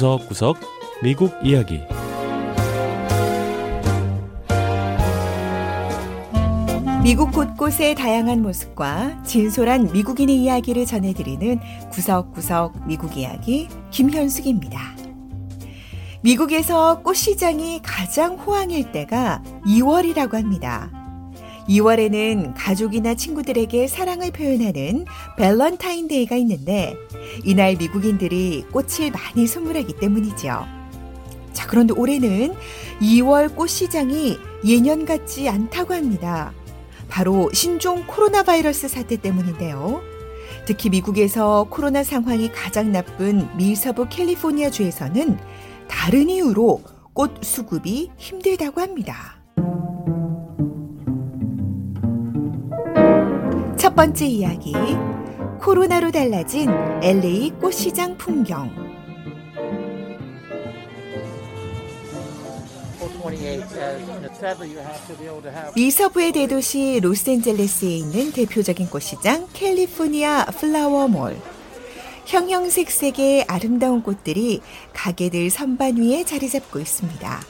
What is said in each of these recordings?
구석구석 미국 이야기 미국 곳곳의 다양한 모습과 진솔한 미국인의 이야기를 전해드리는 구석구석 미국 이야기 김현숙입니다. 미국에서 꽃시장이 가장 호황일 때가 2월이라고 합니다. 2월에는 가족이나 친구들에게 사랑을 표현하는 밸런타인데이가 있는데 이날 미국인들이 꽃을 많이 선물하기 때문이죠. 자, 그런데 올해는 2월 꽃 시장이 예년 같지 않다고 합니다. 바로 신종 코로나 바이러스 사태 때문인데요. 특히 미국에서 코로나 상황이 가장 나쁜 미서부 캘리포니아 주에서는 다른 이유로 꽃 수급이 힘들다고 합니다. 첫 번째 이야기. 코로나로 달라진 LA 꽃시장 풍경. 미서부의 대도시 로스앤젤레스에 있는 대표적인 꽃시장 캘리포니아 플라워몰. 형형색색의 아름다운 꽃들이 가게들 선반 위에 자리 잡고 있습니다.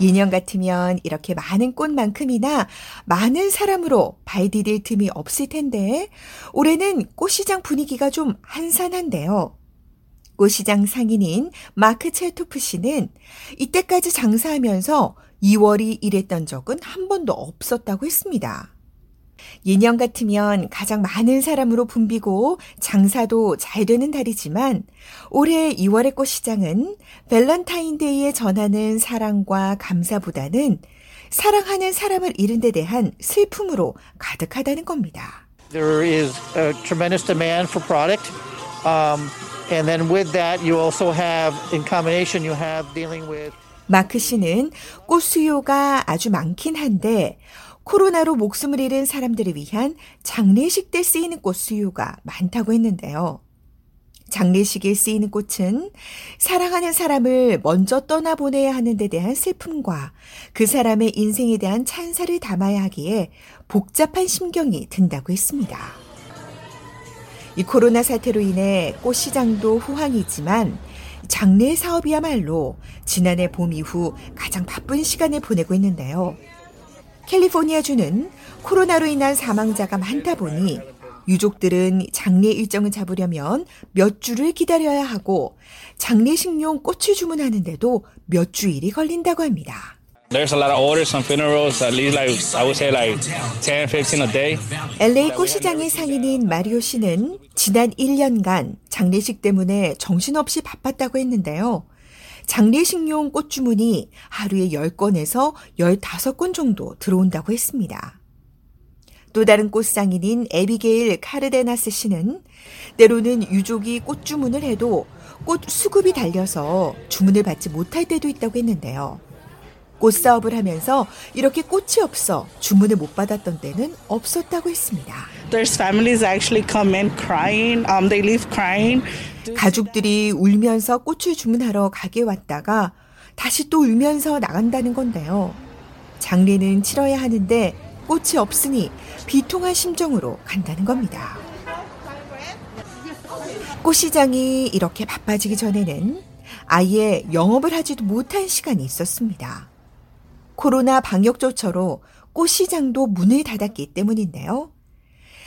2년 같으면 이렇게 많은 꽃만큼이나 많은 사람으로 발 디딜 틈이 없을 텐데 올해는 꽃시장 분위기가 좀 한산한데요. 꽃시장 상인인 마크 첼토프 씨는 이때까지 장사하면서 2월이 이랬던 적은 한 번도 없었다고 했습니다. 예년 같으면 가장 많은 사람으로 붐비고 장사도 잘 되는 달이지만 올해 2월의 꽃 시장은 밸런타인데이에 전하는 사랑과 감사보다는 사랑하는 사람을 잃은 데 대한 슬픔으로 가득하다는 겁니다. There is a tremendous demand for product. Um, and then with that you also have in combination you have dealing with 마크 씨는 꽃 수요가 아주 많긴 한데 코로나로 목숨을 잃은 사람들을 위한 장례식 때 쓰이는 꽃 수요가 많다고 했는데요. 장례식에 쓰이는 꽃은 사랑하는 사람을 먼저 떠나보내야 하는 데 대한 슬픔과 그 사람의 인생에 대한 찬사를 담아야 하기에 복잡한 심경이 든다고 했습니다. 이 코로나 사태로 인해 꽃 시장도 후황이지만 장례 사업이야말로 지난해 봄 이후 가장 바쁜 시간을 보내고 있는데요. 캘리포니아주는 코로나로 인한 사망자가 많다 보니 유족들은 장례 일정을 잡으려면 몇 주를 기다려야 하고 장례식용 꽃을 주문하는데도 몇 주일이 걸린다고 합니다. There's a lot of orders on funerals, at least like I would say like 10, 15 a day. LA 꽃시장의 상인인 마리오 씨는 지난 1년간 장례식 때문에 정신없이 바빴다고 했는데요. 장례식용 꽃 주문이 하루에 10건에서 15건 정도 들어온다고 했습니다. 또 다른 꽃상인인 에비게일 카르데나스 씨는 때로는 유족이 꽃 주문을 해도 꽃 수급이 달려서 주문을 받지 못할 때도 있다고 했는데요. 꽃 사업을 하면서 이렇게 꽃이 없어 주문을 못 받았던 때는 없었다고 했습니다. There's families actually come in crying. Um, they leave crying. 가족들이 울면서 꽃을 주문하러 가게 왔다가 다시 또 울면서 나간다는 건데요. 장례는 치러야 하는데 꽃이 없으니 비통한 심정으로 간다는 겁니다. 꽃시장이 이렇게 바빠지기 전에는 아예 영업을 하지도 못한 시간이 있었습니다. 코로나 방역 조처로 꽃시장도 문을 닫았기 때문인데요.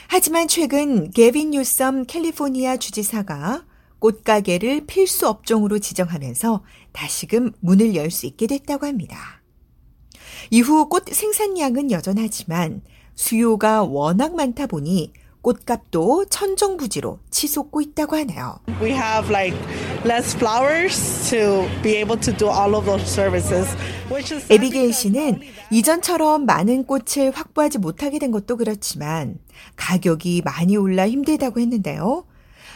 하지만 최근 게빈 뉴섬 캘리포니아 주지사가 꽃가게를 필수 업종으로 지정하면서 다시금 문을 열 수 있게 됐다고 합니다. 이후 꽃 생산량은 여전하지만 수요가 워낙 많다 보니 꽃값도 천정부지로 치솟고 있다고 하네요. We have like less flowers to be able to do all of those services. 에비게일 씨는 이전처럼 많은 꽃을 확보하지 못하게 된 것도 그렇지만 가격이 많이 올라 힘들다고 했는데요.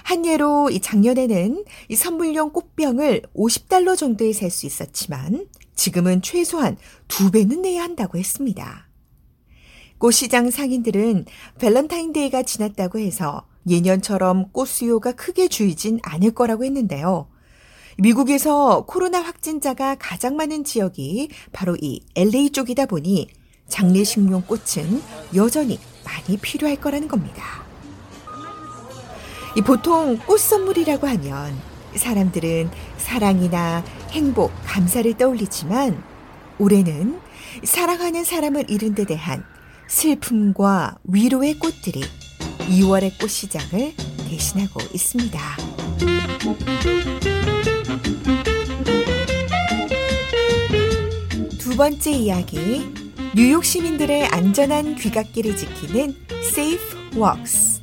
한 예로 이 작년에는 이 선물용 꽃병을 50달러 정도에 살 수 있었지만 지금은 최소한 두 배는 내야 한다고 했습니다. 꽃시장 상인들은 밸런타인데이가 지났다고 해서 예년처럼 꽃 수요가 크게 줄진 않을 거라고 했는데요. 미국에서 코로나 확진자가 가장 많은 지역이 바로 이 LA 쪽이다 보니 장례식용 꽃은 여전히 많이 필요할 거라는 겁니다. 이 보통 꽃 선물이라고 하면 사람들은 사랑이나 행복, 감사를 떠올리지만 올해는 사랑하는 사람을 잃은 데 대한 슬픔과 위로의 꽃들이 2월의 꽃시장을 대신하고 있습니다. 두 번째 이야기. 뉴욕 시민들의 안전한 귀갓길을 지키는 Safe Walks.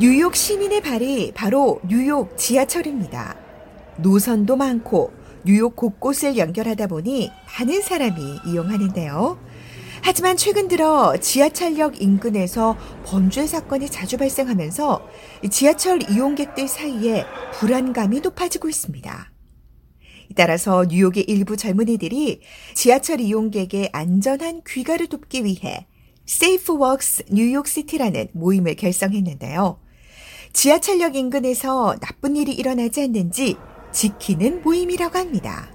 뉴욕 시민의 발이 바로 뉴욕 지하철입니다. 노선도 많고 뉴욕 곳곳을 연결하다 보니 많은 사람이 이용하는데요. 하지만 최근 들어 지하철역 인근에서 범죄 사건이 자주 발생하면서 지하철 이용객들 사이에 불안감이 높아지고 있습니다. 따라서 뉴욕의 일부 젊은이들이 지하철 이용객의 안전한 귀가를 돕기 위해 Safe Walks 뉴욕 시티라는 모임을 결성했는데요. 지하철역 인근에서 나쁜 일이 일어나지 않는지 지키는 모임이라고 합니다.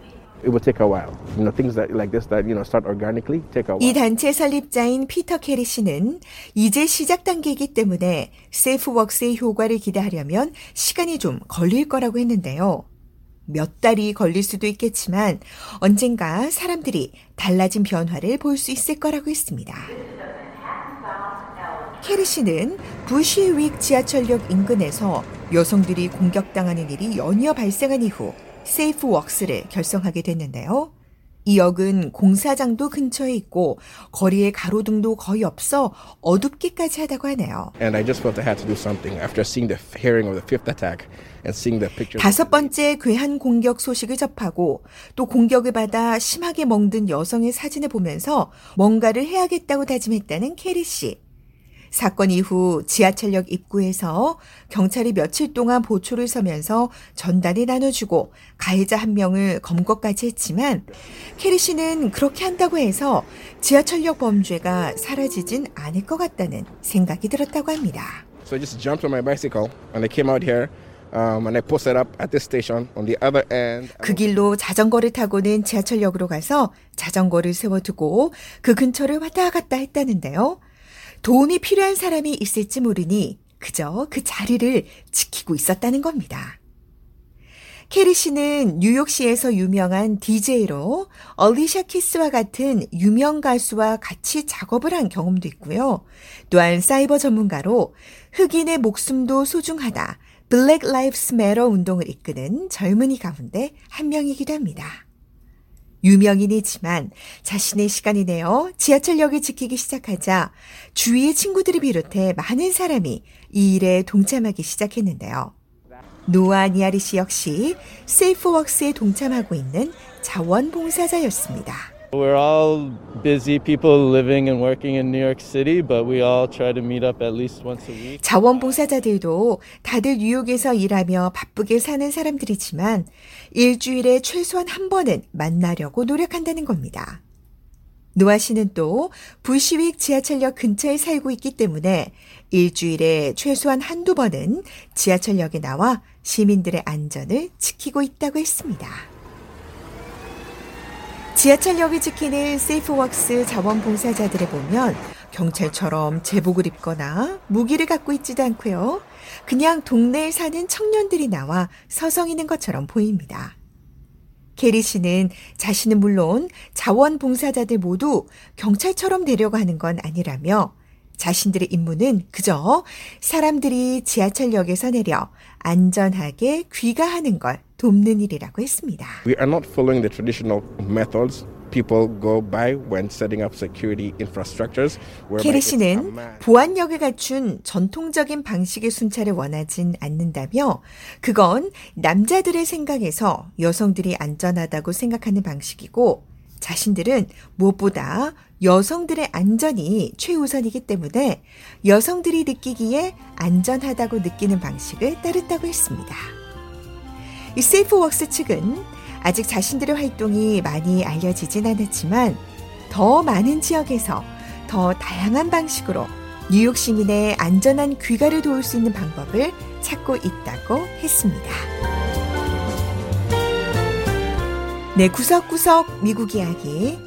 이 단체 설립자인 피터 캐리 씨는 이제 시작 단계이기 때문에 Safe Walks의 효과를 기대하려면 시간이 좀 걸릴 거라고 했는데요. 몇 달이 걸릴 수도 있겠지만 언젠가 사람들이 달라진 변화를 볼 수 있을 거라고 했습니다. 캐리 씨는 부시윅 지하철역 인근에서 여성들이 공격당하는 일이 연이어 발생한 이후 Safe Walks를 결성하게 됐는데요. 이 역은 공사장도 근처에 있고 거리에 가로등도 거의 없어 어둡기까지 하다고 하네요. 다섯 번째 괴한 공격 소식을 접하고 또 공격을 받아 심하게 멍든 여성의 사진을 보면서 뭔가를 해야겠다고 다짐했다는 캐리 씨. 사건 이후 지하철역 입구에서 경찰이 며칠 동안 보초를 서면서 전단을 나눠주고 가해자 한 명을 검거까지 했지만 캐리 씨는 그렇게 한다고 해서 지하철역 범죄가 사라지진 않을 것 같다는 생각이 들었다고 합니다. So I just jumped on my bicycle and I came out here um, and I posted up at this station on the other end. 그 길로 자전거를 타고는 지하철역으로 가서 자전거를 세워두고 그 근처를 왔다 갔다 했다는데요. 도움이 필요한 사람이 있을지 모르니 그저 그 자리를 지키고 있었다는 겁니다. 캐리 씨는 뉴욕시에서 유명한 DJ로 얼리샤 키스와 같은 유명 가수와 같이 작업을 한 경험도 있고요. 또한 사이버 전문가로 흑인의 목숨도 소중하다. Black Lives Matter 운동을 이끄는 젊은이 가운데 한 명이기도 합니다. 유명인이지만 자신의 시간이 내어 지하철역을 지키기 시작하자 주위의 친구들을 비롯해 많은 사람이 이 일에 동참하기 시작했는데요. 노아 니아리 씨 역시 세이프웍스에 동참하고 있는 자원봉사자였습니다. We're all busy people living and working in New York City, but we all try to meet up at least once a week. 자원봉사자들도 다들 뉴욕에서 일하며 바쁘게 사는 사람들이지만 일주일에 최소한 한 번은 만나려고 노력한다는 겁니다. 노아 씨는 또 부시윅 지하철역 근처에 살고 있기 때문에 일주일에 최소한 한두 번은 지하철역에 나와 시민들의 안전을 지키고 있다고 했습니다. 지하철역을 지키는 세이프웍스 자원봉사자들을 보면 경찰처럼 제복을 입거나 무기를 갖고 있지도 않고요. 그냥 동네에 사는 청년들이 나와 서성이는 것처럼 보입니다. 캐리 씨는 자신은 물론 자원봉사자들 모두 경찰처럼 되려고 하는 건 아니라며 자신들의 임무는 그저 사람들이 지하철역에서 내려 안전하게 귀가하는 걸 돕는 일이라고 했습니다. We are not following the traditional methods people go by when setting up security infrastructures. whereby 캐리 it's a 씨는 보안력을 갖춘 전통적인 방식의 순찰을 원하진 않는다며 그건 남자들의 생각에서 여성들이 안전하다고 생각하는 방식이고 자신들은 무엇보다 여성들의 안전이 최우선이기 때문에 여성들이 느끼기에 안전하다고 느끼는 방식을 따른다고 했습니다. 이 세이프웍스 측은 아직 자신들의 활동이 많이 알려지진 않았지만 더 많은 지역에서 더 다양한 방식으로 뉴욕 시민의 안전한 귀가를 도울 수 있는 방법을 찾고 있다고 했습니다. 네, 구석구석 미국 이야기